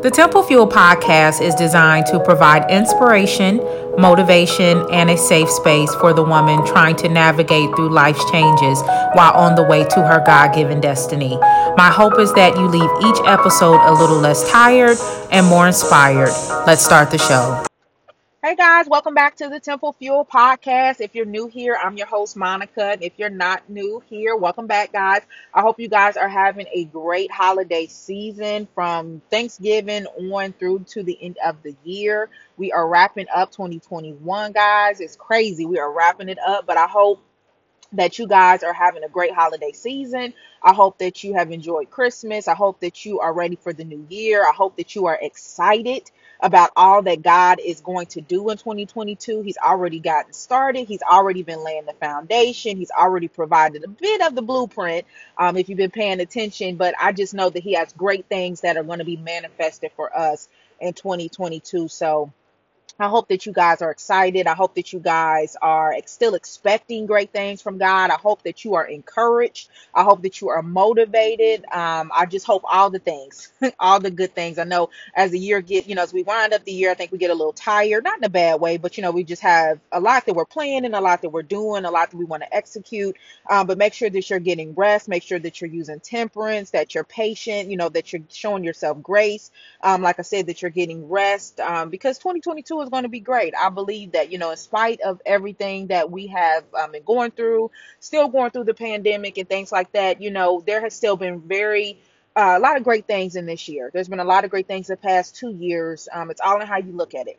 The Temple Fuel podcast is designed to provide inspiration, motivation, and a safe space for the woman trying to navigate through life's changes while on the way to her God given destiny. My hope is that you leave each episode a little less tired and more inspired. Let's start the show. Hey guys, welcome back to the Temple Fuel podcast. If you're new here, I'm your host, Monica. If you're not new here, welcome back, guys. I hope you guys are having a great holiday season from Thanksgiving on through to the end of the year. We are wrapping up 2021, guys. It's crazy. We are wrapping it up, but I hope that you guys are having a great holiday season. I hope that you have enjoyed Christmas. I hope that you are ready for the new year. I hope that you are excited about all that God is going to do in 2022. He's already gotten started. He's already been laying the foundation. He's already provided a bit of the blueprint um, if you've been paying attention. But I just know that He has great things that are going to be manifested for us in 2022. So, I hope that you guys are excited. I hope that you guys are still expecting great things from God. I hope that you are encouraged. I hope that you are motivated. Um, I just hope all the things, all the good things. I know as the year get, you know, as we wind up the year, I think we get a little tired, not in a bad way, but you know, we just have a lot that we're planning, a lot that we're doing, a lot that we want to execute. Um, but make sure that you're getting rest. Make sure that you're using temperance, that you're patient, you know, that you're showing yourself grace. Um, like I said, that you're getting rest um, because 2022 is is going to be great. I believe that, you know, in spite of everything that we have um, been going through, still going through the pandemic and things like that, you know, there has still been very uh, a lot of great things in this year. There's been a lot of great things the past two years. Um, it's all in how you look at it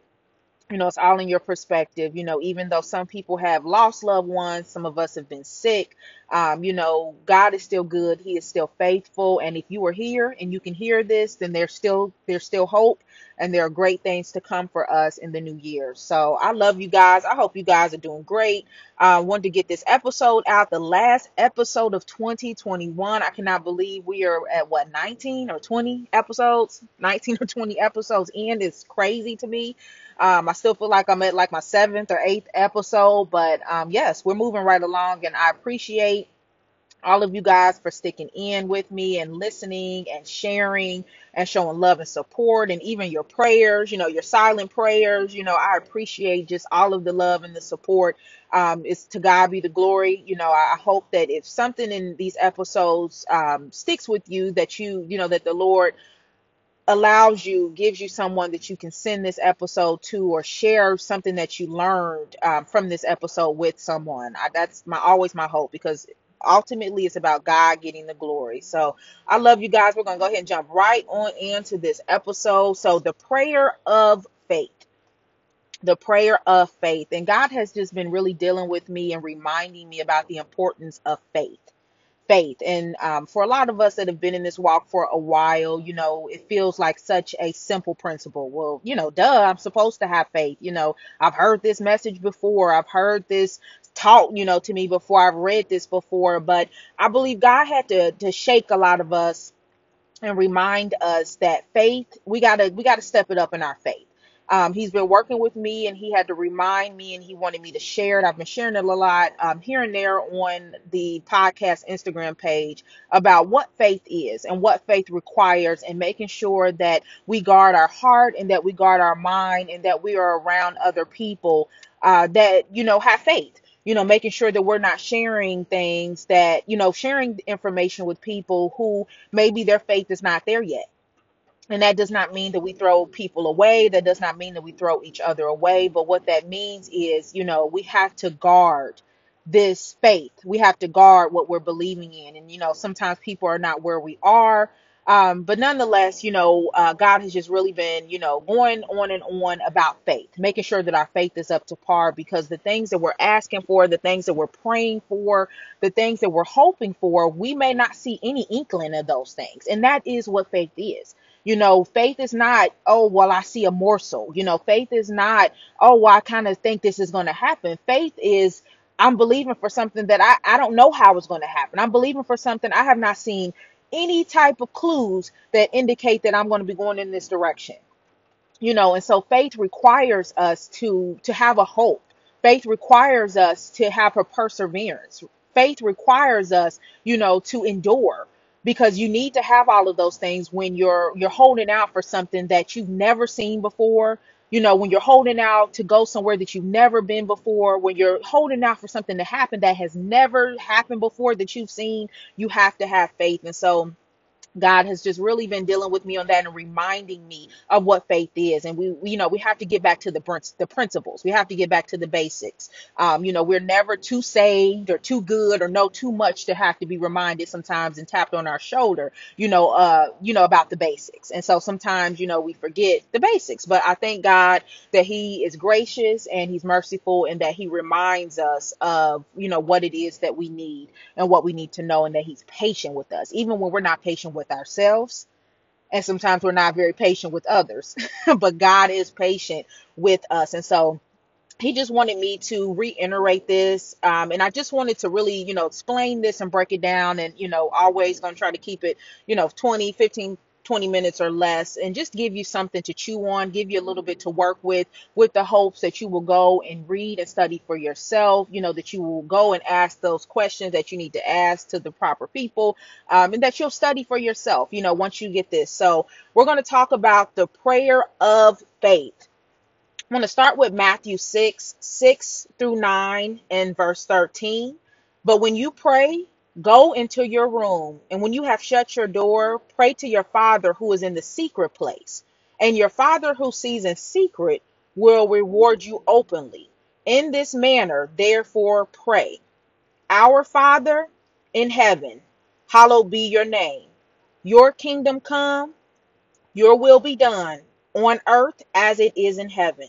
you know, it's all in your perspective. You know, even though some people have lost loved ones, some of us have been sick. Um, you know, God is still good. He is still faithful. And if you are here and you can hear this, then there's still there's still hope, and there are great things to come for us in the new year. So I love you guys. I hope you guys are doing great. I uh, wanted to get this episode out, the last episode of 2021. I cannot believe we are at what 19 or 20 episodes, 19 or 20 episodes in. It's crazy to me. Um, I still feel like I'm at like my seventh or eighth episode, but um, yes, we're moving right along, and I appreciate all of you guys for sticking in with me and listening and sharing and showing love and support and even your prayers, you know, your silent prayers. You know, I appreciate just all of the love and the support. Um, it's to God be the glory. You know, I hope that if something in these episodes um, sticks with you, that you, you know, that the Lord allows you, gives you someone that you can send this episode to or share something that you learned um, from this episode with someone. I, that's my always my hope because ultimately it's about God getting the glory. So I love you guys. We're going to go ahead and jump right on into this episode. So the prayer of faith. The prayer of faith. And God has just been really dealing with me and reminding me about the importance of faith faith. And um, for a lot of us that have been in this walk for a while, you know, it feels like such a simple principle. Well, you know, duh, I'm supposed to have faith. You know, I've heard this message before, I've heard this taught, you know, to me before, I've read this before, but I believe God had to, to shake a lot of us and remind us that faith, we gotta, we gotta step it up in our faith um, he's been working with me and he had to remind me and he wanted me to share it. I've been sharing it a lot um, here and there on the podcast Instagram page about what faith is and what faith requires and making sure that we guard our heart and that we guard our mind and that we are around other people uh, that, you know, have faith you know, making sure that we're not sharing things that, you know, sharing information with people who maybe their faith is not there yet. And that does not mean that we throw people away. That does not mean that we throw each other away. But what that means is, you know, we have to guard this faith. We have to guard what we're believing in. And, you know, sometimes people are not where we are. Um, but nonetheless, you know, uh, God has just really been, you know, going on and on about faith, making sure that our faith is up to par because the things that we're asking for, the things that we're praying for, the things that we're hoping for, we may not see any inkling of those things. And that is what faith is. You know, faith is not, oh, well, I see a morsel. You know, faith is not, oh, well, I kind of think this is going to happen. Faith is, I'm believing for something that I, I don't know how it's going to happen. I'm believing for something I have not seen any type of clues that indicate that I'm going to be going in this direction. You know, and so faith requires us to to have a hope. Faith requires us to have a perseverance. Faith requires us, you know, to endure because you need to have all of those things when you're you're holding out for something that you've never seen before. You know when you're holding out to go somewhere that you've never been before when you're holding out for something to happen that has never happened before that you've seen you have to have faith. And so God has just really been dealing with me on that and reminding me of what faith is. And we, you know, we have to get back to the the principles. We have to get back to the basics. Um, you know, we're never too saved or too good or know too much to have to be reminded sometimes and tapped on our shoulder, you know, uh, you know, about the basics. And so sometimes, you know, we forget the basics. But I thank God that He is gracious and He's merciful and that He reminds us of, you know, what it is that we need and what we need to know, and that He's patient with us, even when we're not patient with ourselves. And sometimes we're not very patient with others, but God is patient with us. And so, he just wanted me to reiterate this um, and i just wanted to really you know explain this and break it down and you know always going to try to keep it you know 20 15 20 minutes or less and just give you something to chew on give you a little bit to work with with the hopes that you will go and read and study for yourself you know that you will go and ask those questions that you need to ask to the proper people um, and that you'll study for yourself you know once you get this so we're going to talk about the prayer of faith I'm going to start with Matthew 6, 6 through 9 and verse 13. But when you pray, go into your room, and when you have shut your door, pray to your Father who is in the secret place. And your Father who sees in secret will reward you openly. In this manner, therefore, pray Our Father in heaven, hallowed be your name. Your kingdom come your will be done on earth as it is in heaven.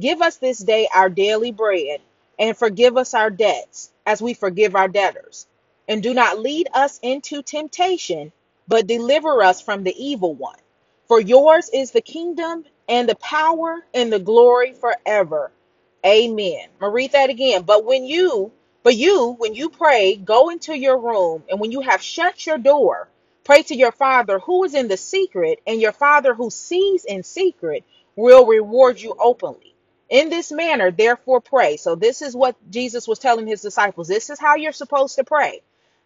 Give us this day our daily bread, and forgive us our debts as we forgive our debtors. And do not lead us into temptation, but deliver us from the evil one. For yours is the kingdom and the power and the glory forever. Amen. Gonna read that again. But when you, but you, when you pray, go into your room, and when you have shut your door, Pray to your Father who is in the secret, and your Father who sees in secret will reward you openly. In this manner, therefore, pray. So, this is what Jesus was telling his disciples. This is how you're supposed to pray.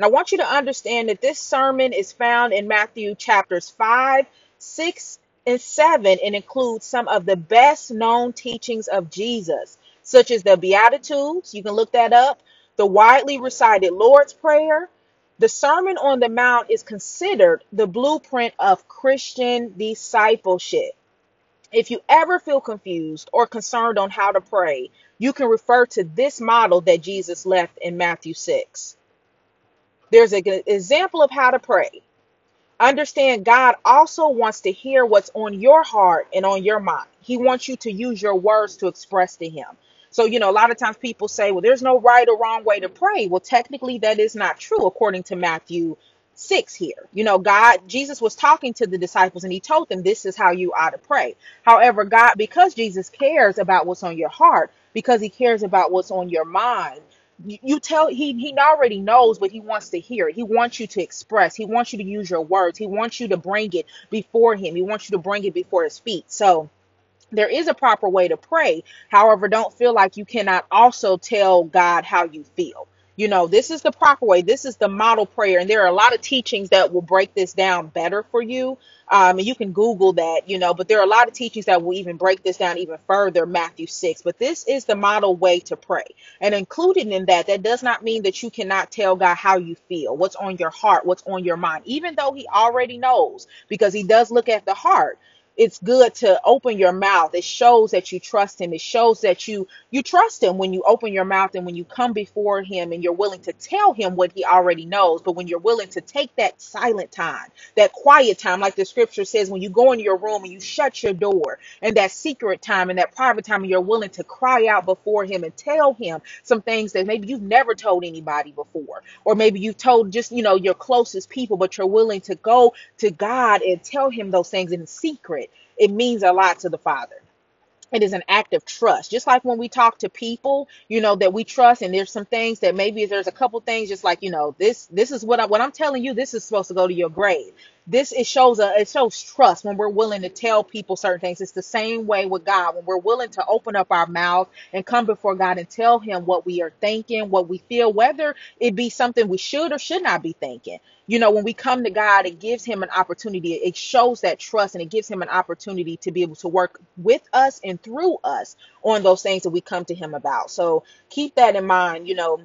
And I want you to understand that this sermon is found in Matthew chapters 5, 6, and 7 and includes some of the best known teachings of Jesus, such as the Beatitudes. You can look that up. The widely recited Lord's Prayer. The Sermon on the Mount is considered the blueprint of Christian discipleship. If you ever feel confused or concerned on how to pray, you can refer to this model that Jesus left in Matthew 6. There's an example of how to pray. Understand God also wants to hear what's on your heart and on your mind. He wants you to use your words to express to Him. So, you know, a lot of times people say, well, there's no right or wrong way to pray. Well, technically, that is not true according to Matthew 6 here. You know, God, Jesus was talking to the disciples and he told them this is how you ought to pray. However, God, because Jesus cares about what's on your heart, because he cares about what's on your mind, you tell he he already knows but he wants to hear. It he wants you to express. He wants you to use your words. He wants you to bring it before him. He wants you to bring it before his feet. So there is a proper way to pray. However, don't feel like you cannot also tell God how you feel. You know, this is the proper way. This is the model prayer. And there are a lot of teachings that will break this down better for you. Um, and you can Google that, you know, but there are a lot of teachings that will even break this down even further, Matthew 6. But this is the model way to pray. And included in that, that does not mean that you cannot tell God how you feel, what's on your heart, what's on your mind, even though He already knows, because He does look at the heart it's good to open your mouth. It shows that you trust him. It shows that you you trust him when you open your mouth and when you come before him and you're willing to tell him what he already knows. But when you're willing to take that silent time, that quiet time, like the scripture says, when you go in your room and you shut your door, and that secret time and that private time, and you're willing to cry out before him and tell him some things that maybe you've never told anybody before, or maybe you've told just you know your closest people, but you're willing to go to God and tell him those things in secret. It means a lot to the Father. It is an act of trust. Just like when we talk to people you know that we trust and there's some things that maybe there's a couple things just like you know this this is what I, what I'm telling you this is supposed to go to your grave this it shows a it shows trust when we're willing to tell people certain things it's the same way with God when we're willing to open up our mouth and come before God and tell him what we are thinking what we feel whether it be something we should or should not be thinking you know, when we come to God, it gives him an opportunity. It shows that trust and it gives him an opportunity to be able to work with us and through us on those things that we come to him about. So keep that in mind. You know,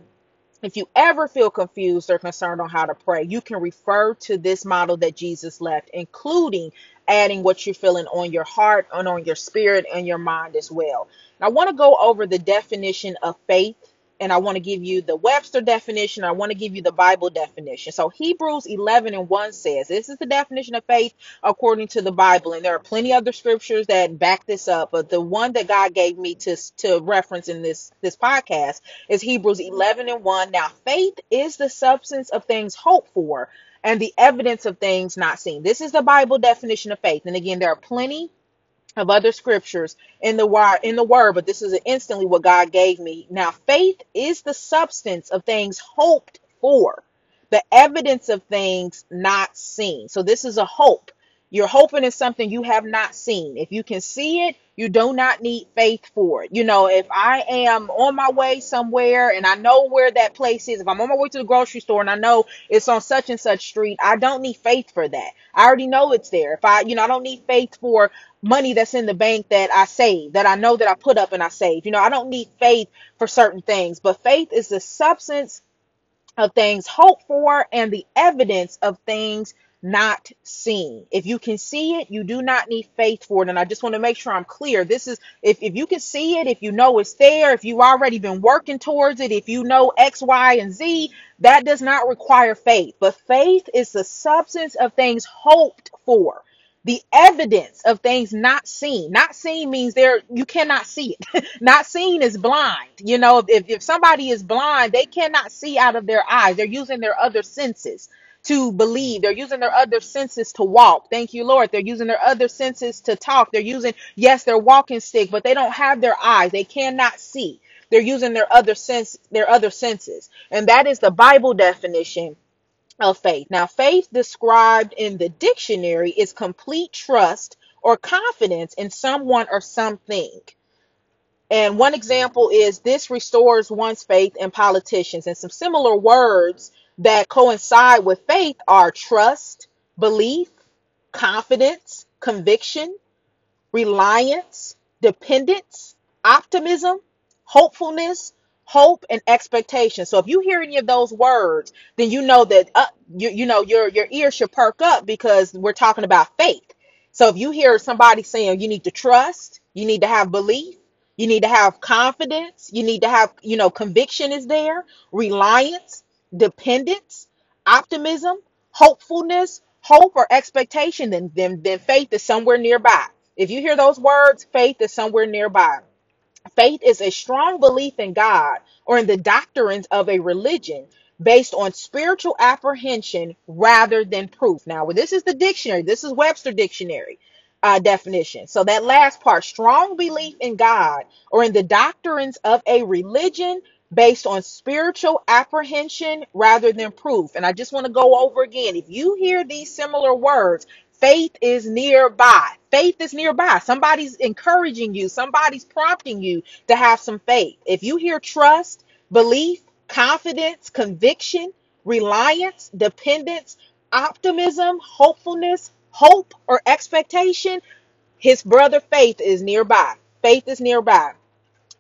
if you ever feel confused or concerned on how to pray, you can refer to this model that Jesus left, including adding what you're feeling on your heart and on your spirit and your mind as well. And I want to go over the definition of faith and I want to give you the Webster definition. I want to give you the Bible definition. So Hebrews 11 and 1 says, this is the definition of faith according to the Bible. And there are plenty other scriptures that back this up. But the one that God gave me to, to reference in this, this podcast is Hebrews 11 and 1. Now, faith is the substance of things hoped for and the evidence of things not seen. This is the Bible definition of faith. And again, there are plenty of other scriptures in the word in the word but this is instantly what god gave me. Now faith is the substance of things hoped for the evidence of things not seen. So this is a hope you're hoping in something you have not seen. If you can see it you do not need faith for it. You know if i am on my way somewhere and i know where that place is if i'm on my way to the grocery store and i know it's on such and such street i don't need faith for that. I already know it's there. If i you know i don't need faith for money that's in the bank that I save, that I know that I put up and I save. You know, I don't need faith for certain things, but faith is the substance of things hoped for and the evidence of things not seen. If you can see it, you do not need faith for it. And I just want to make sure I'm clear. This is if, if you can see it, if you know it's there, if you've already been working towards it, if you know X, Y, and Z, that does not require faith. But faith is the substance of things hoped for the evidence of things not seen. Not seen means there you cannot see it. not seen is blind. You know, if, if somebody is blind, they cannot see out of their eyes. They're using their other senses to believe. They're using their other senses to walk. Thank you, Lord. They're using their other senses to talk. They're using, yes, they're walking stick, but they don't have their eyes. They cannot see. They're using their other sense, their other senses. And that is the Bible definition of faith. Now, faith described in the dictionary is complete trust or confidence in someone or something. And one example is this restores one's faith in politicians. And some similar words that coincide with faith are trust, belief, confidence, conviction, reliance, dependence, optimism, hopefulness, hope, and expectation. So if you hear any of those words, then you know that uh, you you know your your ears should perk up because we're talking about faith. So if you hear somebody saying you need to trust, you need to have belief, you need to have confidence, you need to have you know conviction is there, reliance, dependence, optimism, hopefulness, hope or expectation, then then then faith is somewhere nearby. If you hear those words, faith is somewhere nearby. Faith is a strong belief in God or in the doctrines of a religion based on spiritual apprehension rather than proof. Now, this is the dictionary. This is Webster Dictionary uh, definition. So that last part, strong belief in God or in the doctrines of a religion based on spiritual apprehension rather than proof. And I just want to go over again. If you hear these similar words, faith is nearby. Faith is nearby. Somebody's encouraging you, somebody's prompting you to have some faith. If you hear trust, belief, confidence, conviction, reliance, dependence, optimism, hopefulness, hope, or expectation, his brother faith is nearby. Faith is nearby.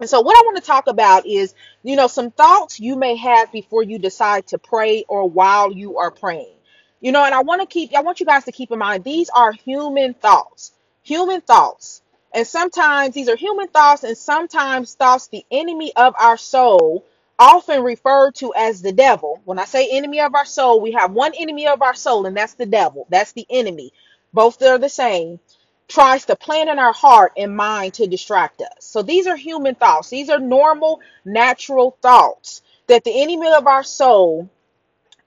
And so, what I want to talk about is, you know, some thoughts you may have before you decide to pray or while you are praying. You know, and I want to keep, I want you guys to keep in mind these are human thoughts. human thoughts. And sometimes these are human thoughts, and sometimes thoughts the enemy of our soul, often referred to as the devil. When I say enemy of our soul, we have one enemy of our soul, and that's the devil. That's the enemy. Both are the same. Tries to plant in our heart and mind to distract us. So these are human thoughts. These are normal, natural thoughts that the enemy of our soul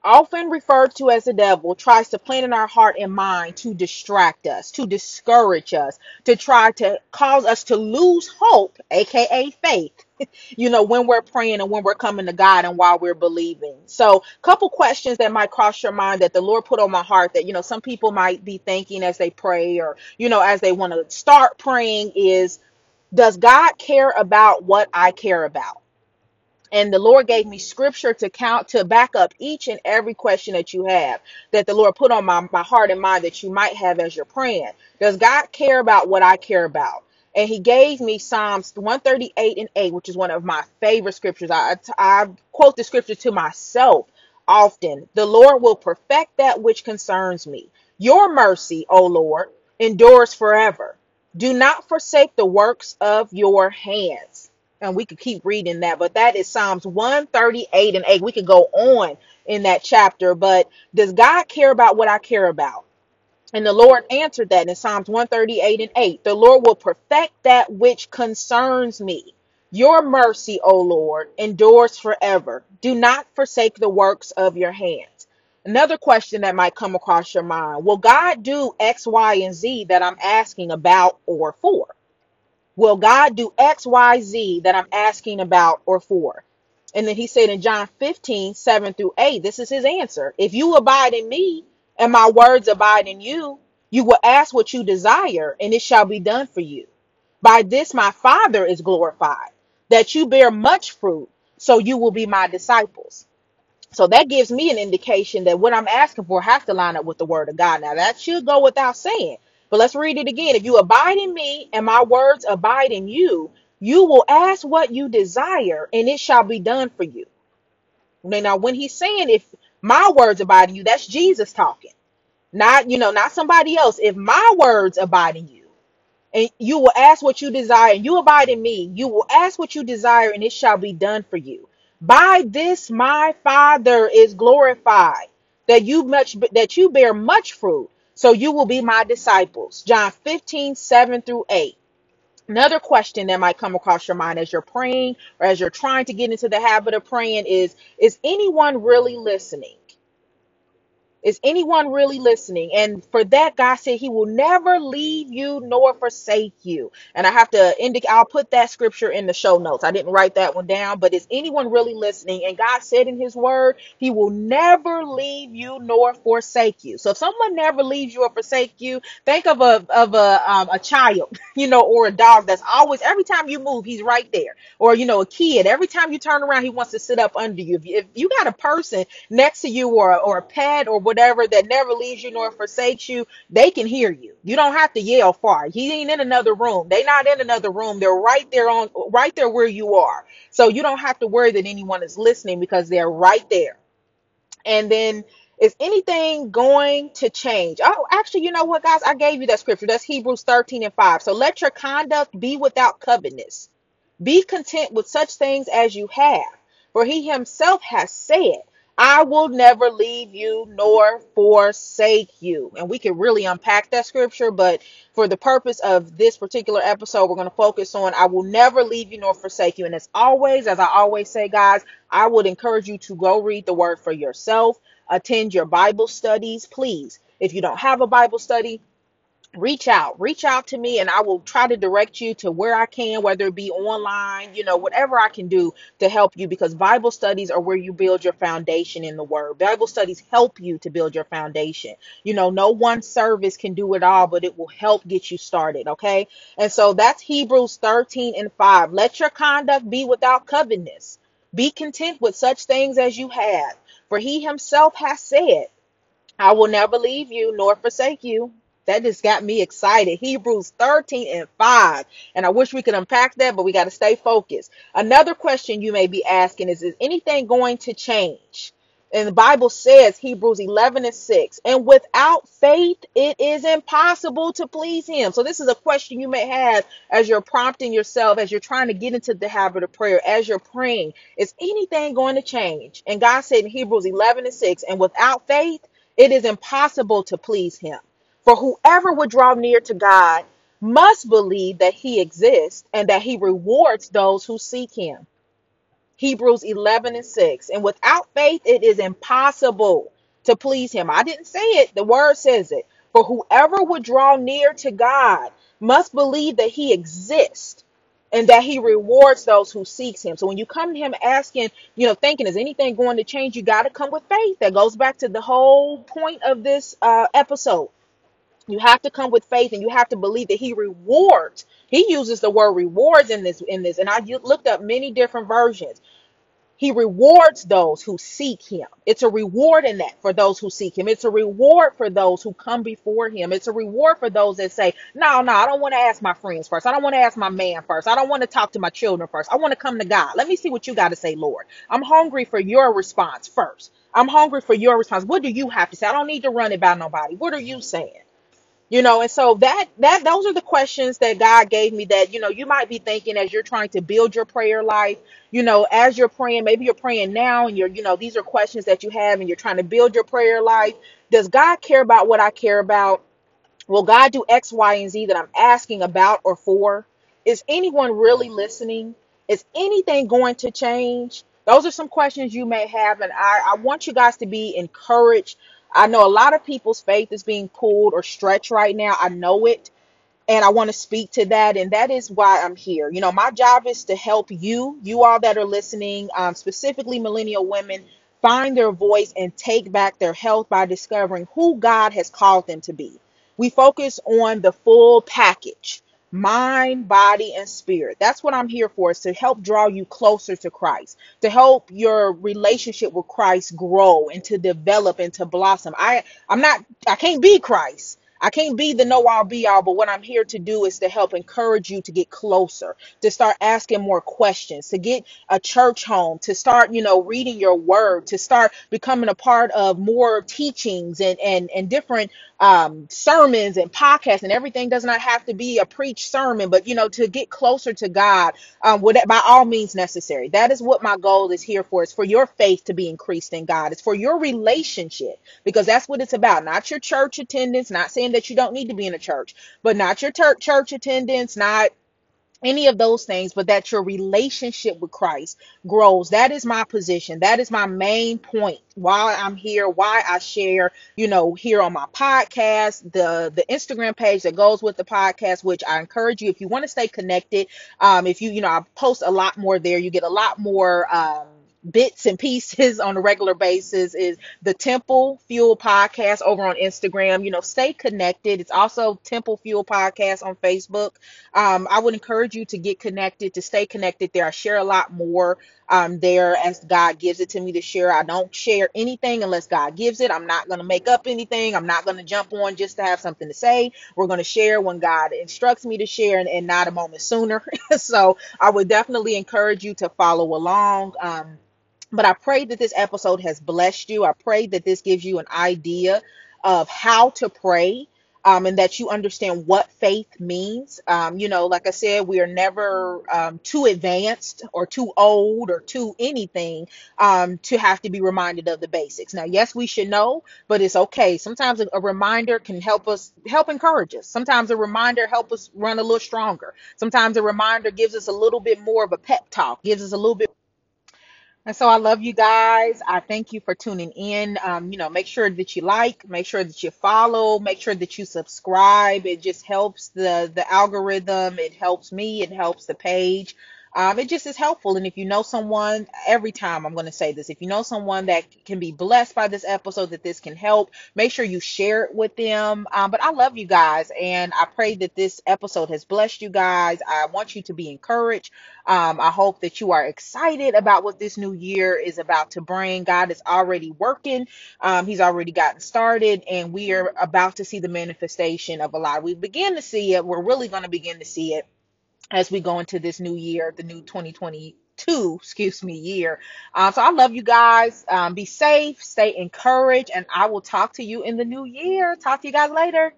often referred to as the devil, tries to plant in our heart and mind to distract us, to discourage us, to try to cause us to lose hope, aka faith, you know, when we're praying and when we're coming to God and while we're believing. So, couple questions that might cross your mind that the Lord put on my heart that, you know, some people might be thinking as they pray or, you know, as they want to start praying is, does God care about what I care about? And the lord gave me scripture to count to back up each and every question that you have that the lord put on my, my heart and mind that you might have as you're praying. Does god care about what i care about? And he gave me psalms 138 and 8 which is one of my favorite scriptures. I, I quote the scripture to myself often. The lord will perfect that which concerns me. Your mercy o lord endures forever. Do not forsake the works of your hands and we could keep reading that, but that is Psalms 138 and 8. We could go on in that chapter, but does God care about what I care about? And the Lord answered that in Psalms 138 and 8. The Lord will perfect that which concerns me. Your mercy, O Lord, endures forever. Do not forsake the works of your hands. Another question that might come across your mind Will God do X, Y, and Z that I'm asking about or for? Will God do X, Y, Z that I'm asking about or for? And then he said in John 15, 7 through 8, this is his answer. If you abide in me and my words abide in you, you will ask what you desire, and it shall be done for you. By this my Father is glorified, that you bear much fruit, so you will be my disciples. So that gives me an indication that what I'm asking for has to line up with the word of God. Now that should go without saying. But let's read it again. If you abide in me and my words abide in you, you will ask what you desire and it shall be done for you. Now, when he's saying if my words abide in you, that's Jesus talking. Not, you know, not somebody else. If my words abide in you, and you will ask what you desire, and you abide in me. You will ask what you desire, and it shall be done for you. By this my Father is glorified, that you much that you bear much fruit, so you will be my disciples. John 15, 7 through 8. Another question that might come across your mind as you're praying or as you're trying to get into the habit of praying is Is anyone really listening? Is anyone really listening? And for that, God said He will never leave you nor forsake you. And I have to indicate, I'll put that scripture in the show notes. I didn't write that one down, but is anyone really listening? And God said in His word, He will never leave you nor forsake you. So if someone never leaves you or forsake you, think of a of a um, a child, you know, or a dog that's always every time you move, he's right there. Or you know, a kid, every time you turn around, he wants to sit up under you. If you, if you got a person next to you or or a pet or whatever that never leaves you nor forsakes you, they can hear you. You don't have to yell far. He ain't in another room. They not in another room. They're right there on right there where you are. So you don't have to worry that anyone is listening because they're right there. And then is anything going to change? Oh, actually, you know what, guys? I gave you that scripture. That's Hebrews 13 and 5. So let your conduct be without covetousness be content with such things as you have, for he himself has said, I will never leave you nor forsake you. And we can really unpack that scripture, but for the purpose of this particular episode, we're going to focus on I will never leave you nor forsake you. And as always, as I always say, guys, I would encourage you to go read the word for yourself, attend your Bible studies, please. If you don't have a Bible study, reach out reach out to me and i will try to direct you to where i can whether it be online you know whatever i can do to help you because bible studies are where you build your foundation in the word. Bible studies help you to build your foundation. You know no one service can do it all but it will help get you started okay? And so that's hebrews 13 and 5 let your conduct be without covetousness. Be content with such things as you have. For he himself has said I will never leave you nor forsake you. That just got me excited. Hebrews 13 and 5. And I wish we could unpack that, but we got to stay focused. Another question you may be asking is Is anything going to change? And the Bible says, Hebrews 11 and 6, and without faith, it is impossible to please Him. So, this is a question you may have as you're prompting yourself, as you're trying to get into the habit of prayer, as you're praying. Is anything going to change? And God said in Hebrews 11 and 6, and without faith, it is impossible to please Him. For whoever would draw near to God must believe that He exists and that He rewards those who seek Him. Hebrews 11 and 6. And without faith, it is impossible to please him. I didn't say it, the word says it. For whoever would draw near to God must believe that he exists and that he rewards those who seeks him. So when you come to him asking, you know, thinking, is anything going to change? You got to come with faith. That goes back to the whole point of this uh, episode. You have to come with faith and you have to believe that he rewards. He uses the word rewards in this in this and I looked up many different versions he rewards those who seek him. It's a reward in that for those who seek him. It's a reward for those who come before him. It's a reward for those that say, No, no, I don't want to ask my friends first. I don't want to ask my man first. I don't want to talk to my children first. I want to come to God. Let me see what you got to say, Lord. I'm hungry for your response first. I'm hungry for your response. What do you have to say? I don't need to run it by nobody. What are you saying? You know and so that that those are the questions that god gave me that you know you might be thinking as you're trying to build your prayer life you know as you're praying maybe you're praying now and you're you know these are questions that you have and you're trying to build your prayer life does god care about what i care about Will God do X, Y, and Z that I'm asking about or for? Is anyone really listening? Is anything going to change? Those are some questions you may have, and I, I want you guys to be encouraged. I know a lot of people's faith is being pulled or stretched right now. I know it and I want to speak to that. And that is why I'm here. You know, my job is to help you, you all that are listening, um, specifically millennial women, find their voice and take back their health by discovering who God has called them to be. We focus on the full package mind, body, and spirit. That's what I'm here for, is to help draw you closer to Christ, to help your relationship with Christ grow and to develop and to blossom. I I'm not I can't be Christ. I can't be the know all be all, but what I'm here to do is to help encourage you to get closer, to start asking more questions, to get a church home, to start, you know, reading your word, to start becoming a part of more teachings and and and different um, sermons and podcasts and everything does not have to be a preach sermon, but you know, to get closer to God, um, by all means necessary. That is what my goal is here for. It's for your faith to be increased in God. It's for your relationship because that's what it's about. Not your church attendance. Not saying that you don't need to be in a church, but not your ter- church attendance. Not any of those things, but that your relationship with Christ grows. That is my position. That is my main point. Why I'm here, why I share, you know, here on my podcast, the the Instagram page that goes with the podcast, which I encourage you if you want to stay connected. Um, if you, you know, I post a lot more there. You get a lot more um bits and pieces on a regular basis is the temple fuel podcast over on instagram you know stay connected it's also temple fuel podcast on facebook um, I would encourage you to get connected, to stay connected there. I share a lot more um, there as God gives it to me to share. I don't share anything unless God gives it. I'm not going to make up anything. I'm not going to jump on just to have something to say. We're going to share when God instructs me to share and, and not a moment sooner. so I would definitely encourage you to follow along. Um, but I pray that this episode has blessed you. I pray that this gives you an idea of how to pray um, and that you understand what faith means. Um, you know, like I said, we are never um, too advanced or too old or too anything um, to have to be reminded of the basics. Now, yes, we should know, but it's okay. Sometimes a, a reminder can help us, help encourage us. Sometimes a reminder help us run a little stronger. Sometimes a reminder gives us a little bit more of a pep talk, gives us a little bit and so I love you guys. I thank you for tuning in. Um, you know, make sure that you like, make sure that you follow, make sure that you subscribe. It just helps the the algorithm. It helps me. It helps the page. Um, it just is helpful. And if you know someone, every time I'm going to say this, if you know someone that can be blessed by this episode, that this can help, make sure you share it with them. Um, but I love you guys, and I pray that this episode has blessed you guys. I want you to be encouraged. Um, I hope that you are excited about what this new year is about to bring. God is already working. Um, he's already gotten started, and we are about to see the manifestation of a lot. We begin to see it. We're really going to begin to see it as we go into this new year, the new 2022, excuse me, year. Um, so I love you guys. Um, be safe, stay encouraged, and I will talk to you in the new year. Talk to you guys later.